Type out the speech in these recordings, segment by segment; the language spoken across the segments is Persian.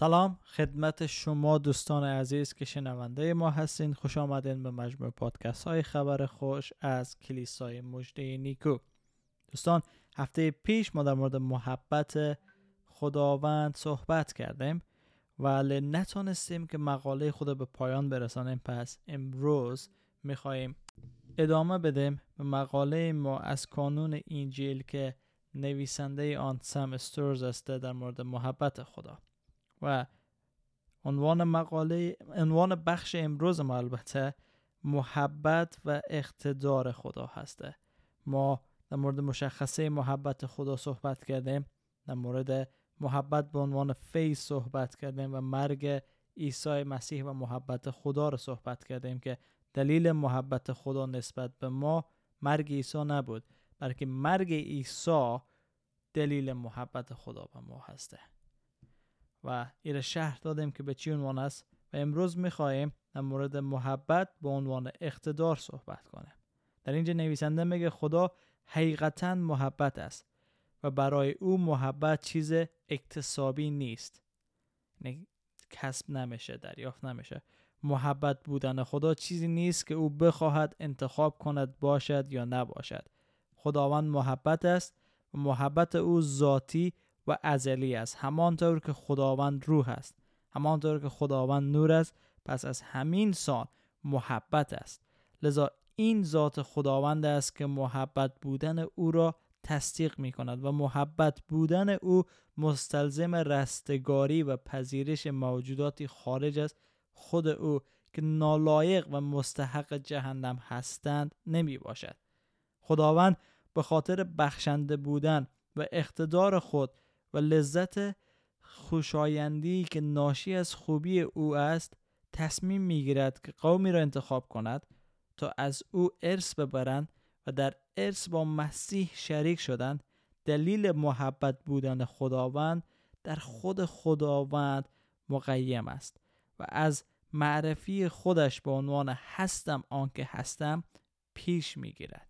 سلام خدمت شما دوستان عزیز که شنونده ما هستین. خوش آمدین به مجموع پادکست های خبر خوش از کلیسای مجده نیکو. دوستان هفته پیش ما در مورد محبت خداوند صحبت کردیم ولی نتونستیم که مقاله خود به پایان برسانیم. پس امروز میخواییم ادامه بدیم به مقاله ما از کانون اینجیل که نویسنده آن سم استورز است در مورد محبت خدا. و عنوان مقاله عنوان بخش امروز ما البته محبت و اقتدار خدا هسته. ما در مورد مشخصه محبت خدا صحبت کردیم در مورد محبت به عنوان فیض صحبت کردیم و مرگ عیسی مسیح و محبت خدا رو صحبت کردیم که دلیل محبت خدا نسبت به ما مرگ عیسی نبود بلکه مرگ عیسی دلیل محبت خدا به ما هسته. و ایر شهر دادیم که به چی عنوان است و امروز می‌خواهیم در مورد محبت به عنوان اقتدار صحبت کنیم. در اینجا نویسنده میگه خدا حقیقتا محبت است و برای او محبت چیز اکتسابی نیست. یعنی کسب نمیشه دریافت نمیشه. محبت بودن خدا چیزی نیست که او بخواهد انتخاب کند باشد یا نباشد. خداوند محبت است و محبت او ذاتی و ازلی است. همانطور که خداوند روح است. همانطور که خداوند نور است پس از همین سان محبت است. لذا این ذات خداوند است که محبت بودن او را تصدیق می کند و محبت بودن او مستلزم رستگاری و پذیرش موجوداتی خارج از خود او که نالایق و مستحق جهنم هستند نمی باشد خداوند به خاطر بخشنده بودن و اقتدار خود و لذت خوشایندی که ناشی از خوبی او است تصمیم می‌گیرد که قومی را انتخاب کند تا از او ارث ببرند و در ارث با مسیح شریک شدند. دلیل محبت بودن خداوند در خود خداوند مقیم است و از معرفی خودش به عنوان هستم آنکه هستم پیش می‌گیرد.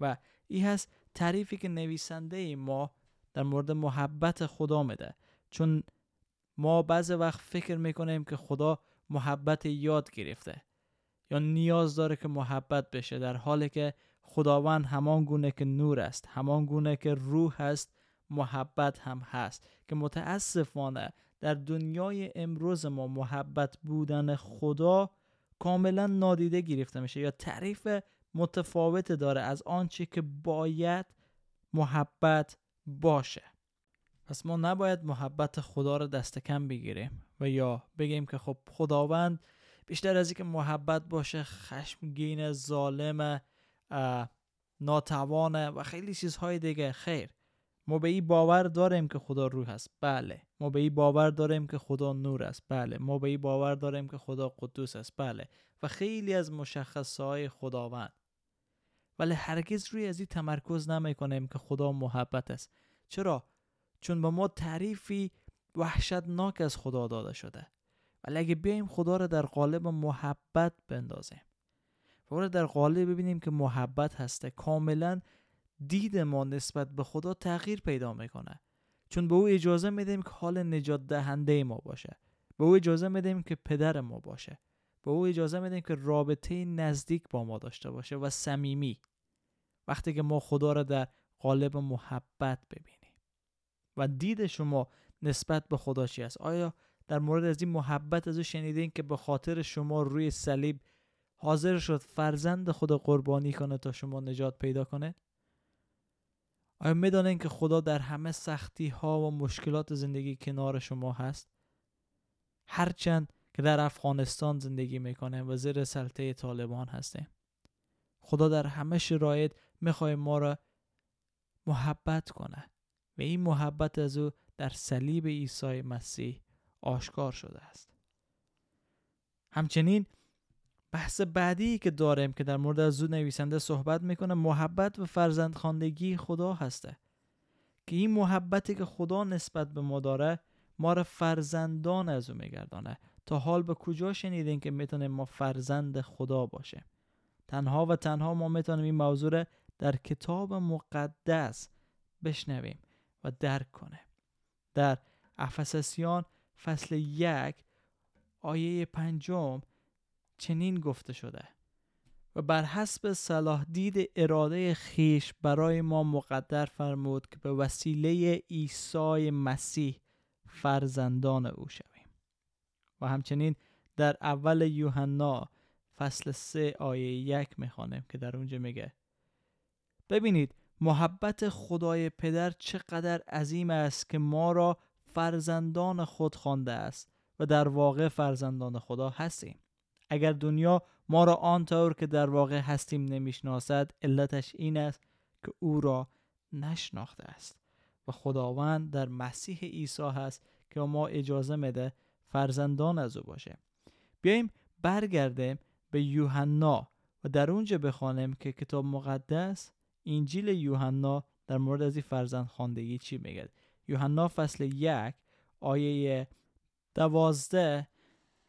و این هست تعریفی که نویسنده ما در مورد محبت خدا میده. چون ما بعض وقت فکر می‌کنیم که خدا محبت یاد گرفته یا نیاز داره که محبت بشه در حالی که خداوند همان گونه که نور است همان گونه که روح است محبت هم هست. که متاسفانه در دنیای امروز ما محبت بودن خدا کاملا نادیده گرفته میشه یا تعریف متفاوت داره از آنچه که باید محبت باشه. پس ما نباید محبت خدا رو دست کم بگیریم و یا بگیم که خب خداوند بیشتر از اینکه محبت باشه خشمگین ظالم ناتوانه و خیلی چیزهای دیگه. خیر. ما به این باور داریم که خدا روح است. بله. ما به این باور داریم که خدا نور است. بله. ما به این باور داریم که خدا قدوس است. بله. و خیلی از مشخصه های خداوند. ولی هرگز روی از این تمرکز نمی کنیم که خدا محبت است. چرا؟ چون به ما تعریفی وحشتناک از خدا داده شده. ولی اگه بیایم خدا را در قالب محبت بندازیم. و در قالب ببینیم که محبت هسته. کاملا دید ما نسبت به خدا تغییر پیدا می‌کنه. چون به او اجازه میدیم که حال نجات دهنده ما باشه. به او اجازه میدیم که پدر ما باشه. به او اجازه میدیم که رابطه نزدیک با ما داشته باشه و صمیمی. وقتی که ما خدا را در قالب محبت ببینیم. و دید شما نسبت به خدا چی است؟ آیا در مورد از این محبت از او شنیدین که به خاطر شما روی صلیب حاضر شد فرزند خود قربانی کنه تا شما نجات پیدا کنه؟ آیا می‌دانین که خدا در همه سختی ها و مشکلات زندگی کنار شما هست؟ هرچند که در افغانستان زندگی می‌کنه. و زیر سلطه طالبان هستیم. خدا در همه شرایط می‌خواه ما را محبت کنه. و این محبت از او در صلیب عیسی مسیح آشکار شده است. همچنین بحث بعدی که داریم که در مورد از او نویسنده صحبت می‌کنه محبت و فرزندخواندگی خدا هسته. که این محبتی که خدا نسبت به ما داره ما را فرزندان از او میگردانه. تا حال به کجا شنیدین که می‌تونیم ما فرزند خدا باشیم تنها و تنها ما می‌تونیم این موضوع در کتاب مقدس بشنویم و درک کنه در افسسیان فصل یک آیه پنجم چنین گفته شده. و بر حسب صلاح دید اراده خیش برای ما مقدر فرمود که به وسیله عیسی مسیح فرزندان او شویم و همچنین در اول یوحنا فصل سه آیه یک می‌خوانیم که در اونجا میگه. ببینید محبت خدای پدر چقدر عظیم است که ما را فرزندان خود خوانده است و در واقع فرزندان خدا هستیم. اگر دنیا ما را آنطور که در واقع هستیم نمی‌شناسد علتش این است که او را نشناخته است و خداوند در مسیح عیسی هست که ما اجازه میده فرزندان از او باشه. بیایم برگردیم به یوحنا و در اونجا بخوانیم که کتاب مقدس انجیل یوحنا در مورد از این فرزند خواندگی چی میگه. یوحنا فصل یک آیه دوازده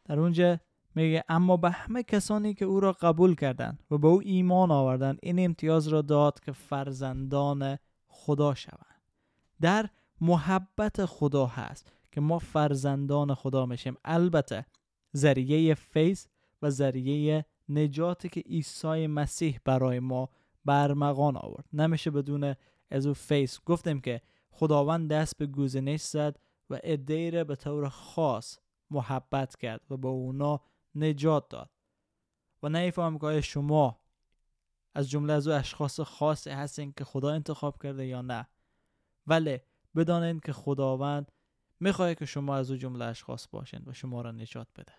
در اونجا میگه اما به همه کسانی که او را قبول کردند و به او ایمان آوردند این امتیاز را داد که فرزندان خدا شوند. در محبت خدا هست. که ما فرزندان خدا میشیم. البته ذریعه فیض و ذریعه نجاتی که عیسی مسیح برای ما برمغان آورد. نمیشه بدون از او فیض. گفتیم که خداوند دست به گوزنش زد و ادهی به طور خاص محبت کرد و به اونا نجات داد. و نمیفهم که شما از جمله از او اشخاص خاصی هستین که خدا انتخاب کرده یا نه. ولی بدانید که خداوند می‌خواه که شما از او جمله اشخاص باشین و شما را نجات بده.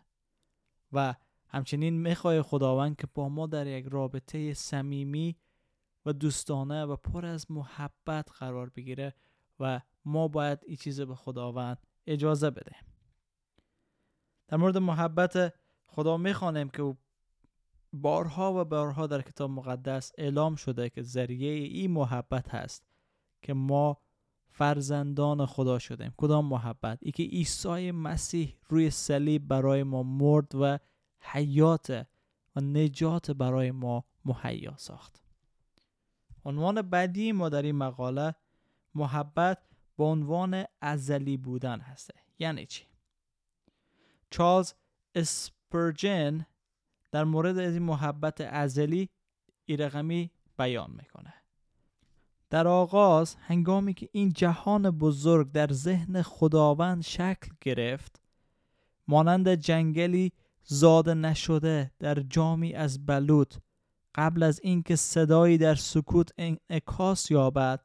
و همچنین می‌خواه خداوند که با ما در یک رابطه صمیمی و دوستانه و پر از محبت قرار بگیره و ما باید این چیز به خداوند اجازه بده در مورد محبت خدا می‌خوانیم که بارها و بارها در کتاب مقدس اعلام شده که ذریعه این محبت هست که ما فرزندان خدا شدیم. کدام محبت؟ ای که عیسی مسیح روی صلیب برای ما مرد و حیات و نجات برای ما مهیا ساخت. عنوان بعدی ما در این مقاله محبت به عنوان ازلی بودن هسته. یعنی چی؟ چارلز اسپرجن در مورد از این محبت ازلی ای رقمی بیان می‌کنه. در آغاز هنگامی که این جهان بزرگ در ذهن خداوند شکل گرفت مانند جنگلی زاده نشده در جامی از بلوط قبل از اینکه صدایی در سکوت انعکاس یابد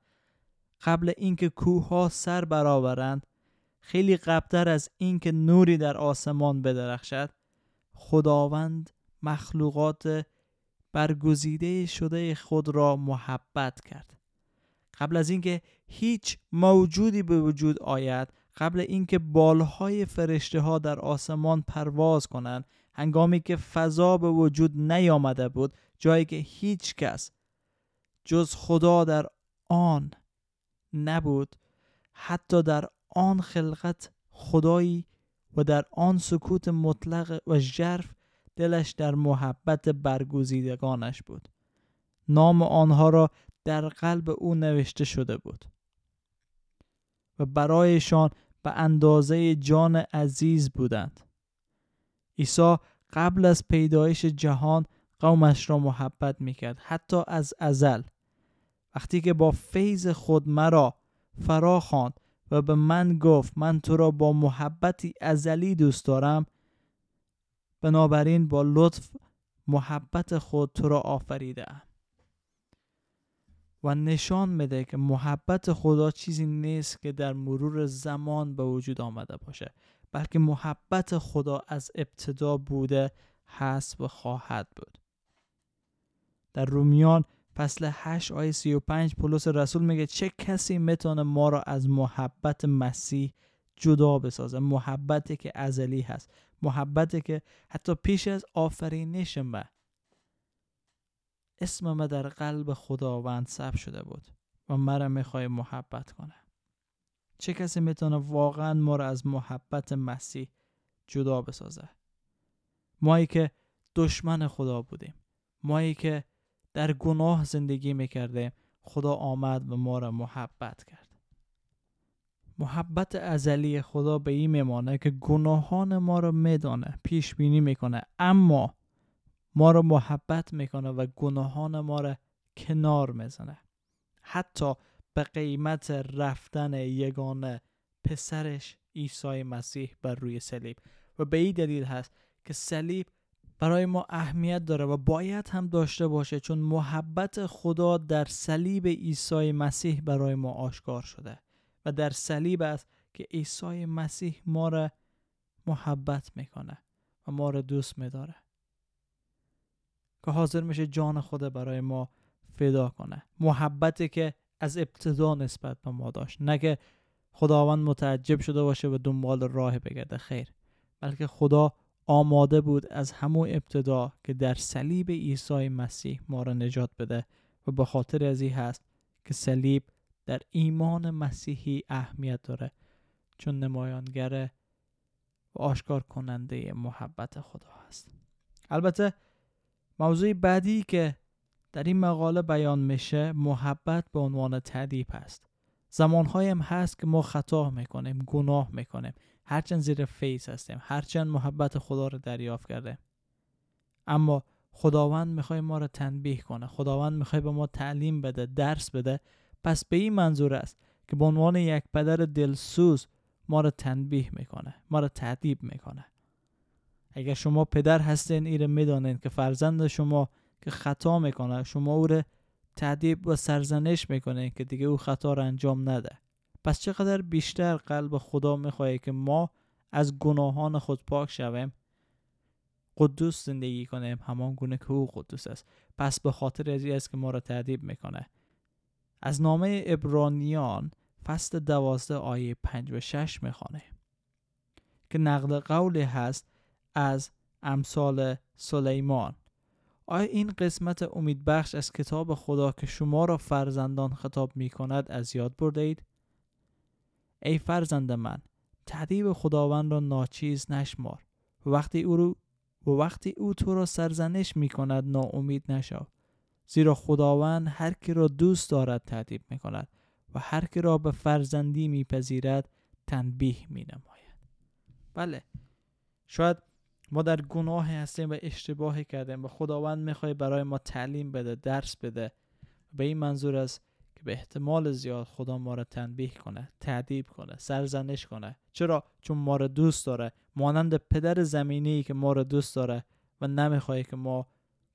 قبل اینکه کوه ها سر برآورند خیلی قبلتر از اینکه نوری در آسمان بدرخشد خداوند مخلوقات برگزیده شده خود را محبت کرد. قبل از اینکه هیچ موجودی به وجود آید قبل اینکه بالهای فرشته ها در آسمان پرواز کنند هنگامی که فضا به وجود نیامده بود جایی که هیچ کس جز خدا در آن نبود حتی در آن خلقت خدایی و در آن سکوت مطلق و ژرف دلش در محبت برگزیدگانش بود. نام آنها را در قلب او نوشته شده بود. و برایشان به اندازه جان عزیز بودند. عیسی قبل از پیدایش جهان قومش را محبت می‌کرد حتی از ازل. وقتی که با فیض خود مرا فرا خواند و به من گفت من تو را با محبتی ازلی دوست دارم بنابراین با لطف محبت خود تو را آفریده و نشان میده که محبت خدا چیزی نیست که در مرور زمان به وجود آمده باشه بلکه محبت خدا از ابتدا بوده هست و خواهد بود. در رومیان فصل 8 آیه 35 پولس رسول میگه چه کسی می‌تونه ما را از محبت مسیح جدا بسازه؟ محبتی که ازلی هست محبتی که حتی پیش از آفرینش ما اسم ما در قلب خداوند ثبت شده بود و مرا می‌خوای محبت کنه. چه کسی می‌تونه واقعا ما را از محبت مسیح جدا بسازه؟ مایی که دشمن خدا بودیم. مایی که در گناه زندگی می‌کردیم. خدا آمد و ما را محبت کرد. محبت ازلی خدا به این میمانه که گناهان ما رو میدانه پیش بینی می‌کنه. اما ما رو محبت می‌کنه و گناهان ما رو کنار می‌زنه. حتی به قیمت رفتن یگانه پسرش عیسی مسیح بر روی صلیب. و به این دلیل هست که صلیب برای ما اهمیت داره و باید هم داشته باشه چون محبت خدا در صلیب عیسی مسیح برای ما آشکار شده و در صلیب است که عیسی مسیح ما را محبت می‌کنه و ما را دوست میداره. که حاضر میشه جان خود برای ما فدا کنه. محبتی که از ابتدا نسبت به ما داشت. نه که خداوند متعجب شده باشه و دنبال راه بگرده. خیر. بلکه خدا آماده بود از همون ابتدا که در صلیب عیسی مسیح ما را نجات بده و به خاطر از این هست که صلیب در ایمان مسیحی اهمیت داره. چون نمایانگر و آشکار کننده محبت خدا هست. البته موضوع بعدی که در این مقاله بیان میشه محبت به عنوان تعدیب هست. زمانهایی هم هست که ما خطا می‌کنیم گناه می‌کنیم. هرچند زیر فیس هستیم هرچند محبت خدا رو دریافت کرده اما خداوند می‌خوای ما رو تنبیه کنه خداوند می‌خوای به ما تعلیم بده درس بده. پس به این منظور است که به عنوان یک پدر دلسوز ما رو تنبیه می‌کنه ما رو تعدیب می‌کنه. اگر شما پدر هستین ایره می‌دانین که فرزند شما که خطا می‌کنه شما او رو تعدیب و سرزنش می‌کنین که دیگه او خطا رو انجام نده. پس چقدر بیشتر قلب خدا می‌خواهی که ما از گناهان خود پاک شویم قدوس زندگی کنیم همان گونه که او قدوس است. پس به خاطر از است که ما را تعدیب می‌کنه. از نامه ابرانیان فصل دوازده آیه پنج و شش می‌خوانه که نقل قولی هست از امثال سلیمان. آیا این قسمت امیدبخش از کتاب خدا که شما را فرزندان خطاب می کند از یاد برده اید؟ ای فرزند من تعدیب خداوند را ناچیز نشمار. وقتی او رو و وقتی او تو را سرزنش می کند ناامید نشو. زیرا خداوند هر کی را دوست دارد تعدیب می کند و هر کی را به فرزندی میپذیرد تنبیه می نماید بله. شاید ما در گناه هستیم و اشتباهی کردیم و خداوند می‌خوای برای ما تعلیم بده درس بده. به این منظور است که به احتمال زیاد خدا ما را تنبیه کنه تعدیب کنه سرزنش کنه. چرا؟ چون ما را دوست داره. مانند پدر زمینی که ما را دوست داره و نمی‌خواد که ما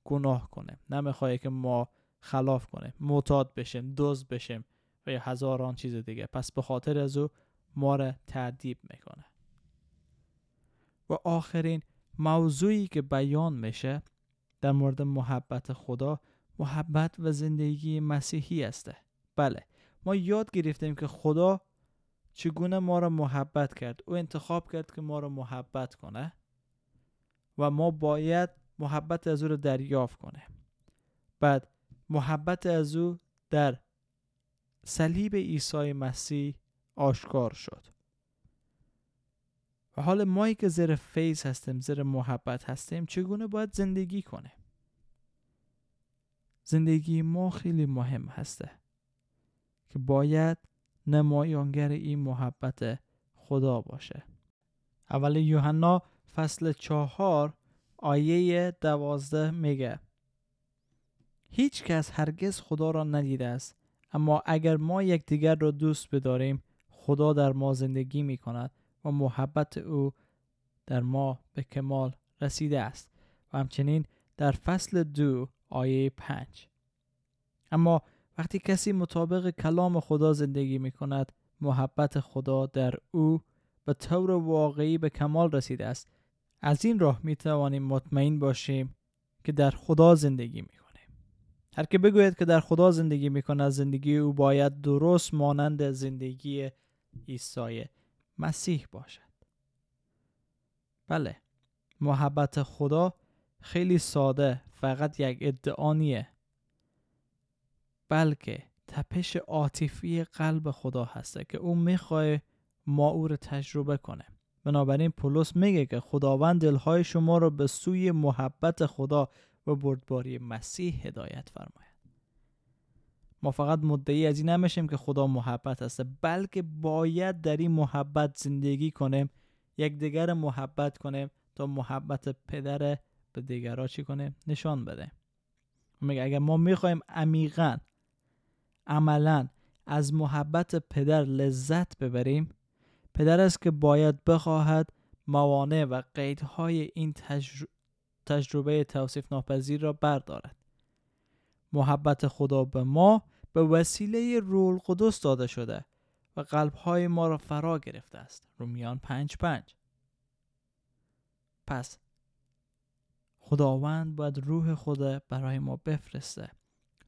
گناه کنیم. نمی‌خواد که ما خلاف کنیم. معتاد بشیم دوز بشیم و یا هزاران چیز دیگه. پس به خاطر از او ما را تعدیب می‌کنه. و آخرین موضوعی که بیان میشه در مورد محبت خدا محبت و زندگی مسیحی است. بله ما یاد گرفتیم که خدا چگونه ما را محبت کرد. او انتخاب کرد که ما را محبت کنه و ما باید محبت از او را دریافت کنه. بعد محبت از او در صلیب عیسی مسیح آشکار شد. و حال مایی که زیر فیض هستیم زیر محبت هستیم چگونه باید زندگی کنیم؟ زندگی ما خیلی مهم هسته که باید نمایانگر این محبت خدا باشه. اول یوحنا فصل چهار آیه دوازده میگه هیچ کس هرگز خدا را ندیده است اما اگر ما یکدیگر را دوست بداریم خدا در ما زندگی می کند و محبت او در ما به کمال رسیده است و همچنین در فصل دو آیه پنج. اما وقتی کسی مطابق کلام خدا زندگی می کند محبت خدا در او به طور واقعی به کمال رسیده است. از این راه می توانیم مطمئن باشیم که در خدا زندگی می کنیم هر که بگوید که در خدا زندگی می کند زندگی او باید درست مانند زندگی عیسی مسیح باشد. بله محبت خدا خیلی ساده فقط یک ادعا نیه بلکه تپش عاطفی قلب خدا هسته که او می‌خواه ما او رو تجربه کنه. بنابراین پولس میگه که خداوند دلهای شما را به سوی محبت خدا و بردباری مسیح هدایت فرماید. ما فقط مدعی از این نمیشیم که خدا محبت هست بلکه باید در این محبت زندگی کنیم یک دیگر محبت کنیم تا محبت پدر به دیگرها چی کنیم؟ نشان بده. میگه اگر ما می‌خوایم عمیقا عملا از محبت پدر لذت ببریم پدر است که باید بخواهد موانع و قیدهای این تجربه توصیف ناپذیر را بردارد. محبت خدا به ما به وسیله رول قدس داده شده و قلبهای ما را فرا گرفته است. رومیان پنج پنج. پس خداوند باید روح خدا برای ما بفرسته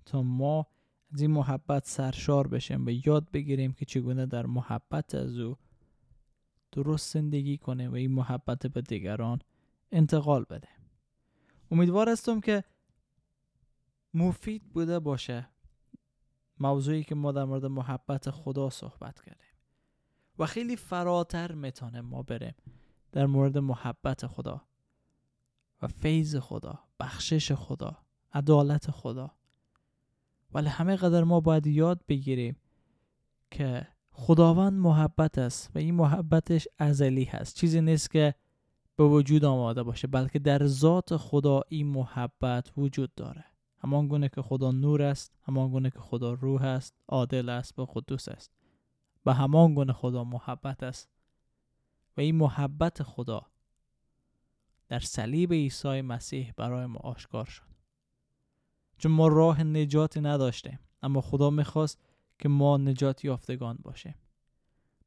تا ما از این محبت سرشار بشیم و یاد بگیریم که چگونه در محبت از او درست زندگی کنه و این محبت به دیگران انتقال بده امیدوار هستم که مفید بوده باشه. موضوعی که ما در مورد محبت خدا صحبت کردیم. و خیلی فراتر می‌تونه ما بریم در مورد محبت خدا و فیض خدا بخشش خدا عدالت خدا. ولی همه قدر ما باید یاد بگیریم که خداوند محبت است و این محبتش ازلی هست. چیزی نیست که به وجود آماده باشه بلکه در ذات خدا این محبت وجود داره. همان گونه که خدا نور است همان گونه که خدا روح است عادل است و قدوس است. و همان گونه خدا محبت است. و این محبت خدا در صلیب عیسی مسیح برای ما آشکار شد. چون ما راه نجاتی نداشتیم اما خدا می‌خواست که ما نجات یافتگان باشیم.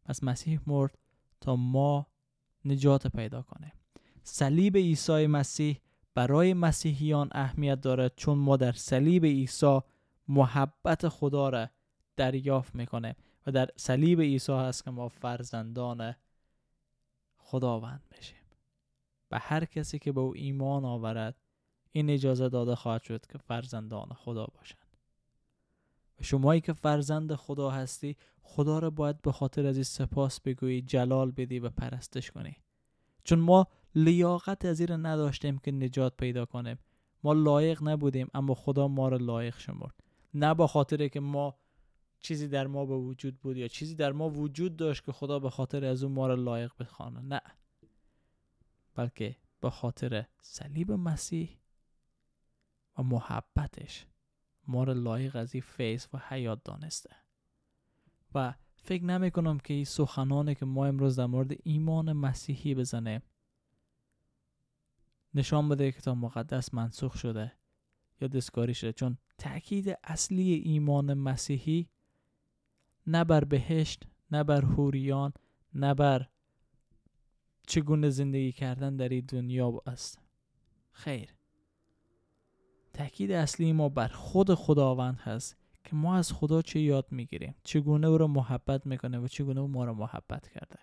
پس مسیح مرد تا ما نجات پیدا کنیم صلیب عیسی مسیح برای مسیحیان اهمیت دارد چون ما در صلیب عیسی محبت خدا را دریافت می‌کنیم و در صلیب عیسی هست که ما فرزندان خداوند بشیم و هر کسی که به او ایمان آورد این اجازه داده خواهد شد که فرزندان خدا باشند. و شمایی که فرزند خدا هستی خدا را باید به خاطر از این سپاس بگویی جلال بدی و پرستش کنی. چون ما لیاقت از این نداشتیم که نجات پیدا کنیم. ما لایق نبودیم اما خدا ما را لایق شمرد. نه با خاطر که ما چیزی در ما به وجود بود یا چیزی در ما وجود داشت که خدا به خاطر از اون ما را لایق بخوانه. نه. بلکه به خاطر صلیب مسیح و محبتش ما را لایق از این فیض و حیات دانسته. و فکر نمی کنم که این سخنانه که ما امروز در مورد ایمان مسیحی بزنه نشان بده کتاب مقدس منسوخ شده یا دستکاری شده. چون تاکید اصلی ایمان مسیحی نه بر بهشت نه بر حوریان نه بر چگونه زندگی کردن در این دنیا است. خیر. تاکید اصلی ما بر خود خداوند هست که ما از خدا چه یاد می‌گیریم؟ چگونه او را محبت می‌کنه و چگونه او ما را محبت کرده؟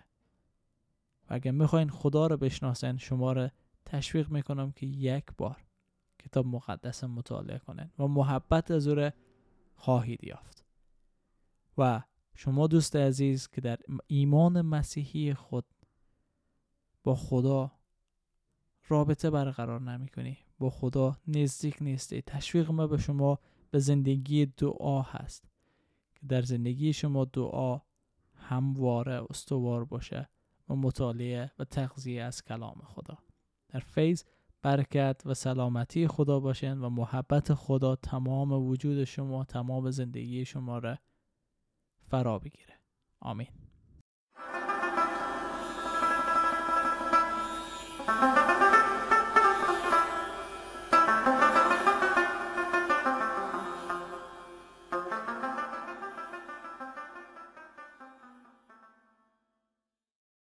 و اگر می‌خواین خدا را بشناسین شما را تشویق می‌کنم که یک بار کتاب مقدس مطالعه کنین و محبت از او خواهید یافت. و شما دوست عزیز که در ایمان مسیحی خود با خدا رابطه برقرار نمی کنی با خدا نزدیک نیستی. تشویق ما به شما به زندگی دعا هست که در زندگی شما دعا همواره استوار باشه و مطالعه و تغذیه از کلام خدا. در فیض برکت و سلامتی خدا باشین و محبت خدا تمام وجود شما تمام زندگی شما را فرا بگیره. آمین.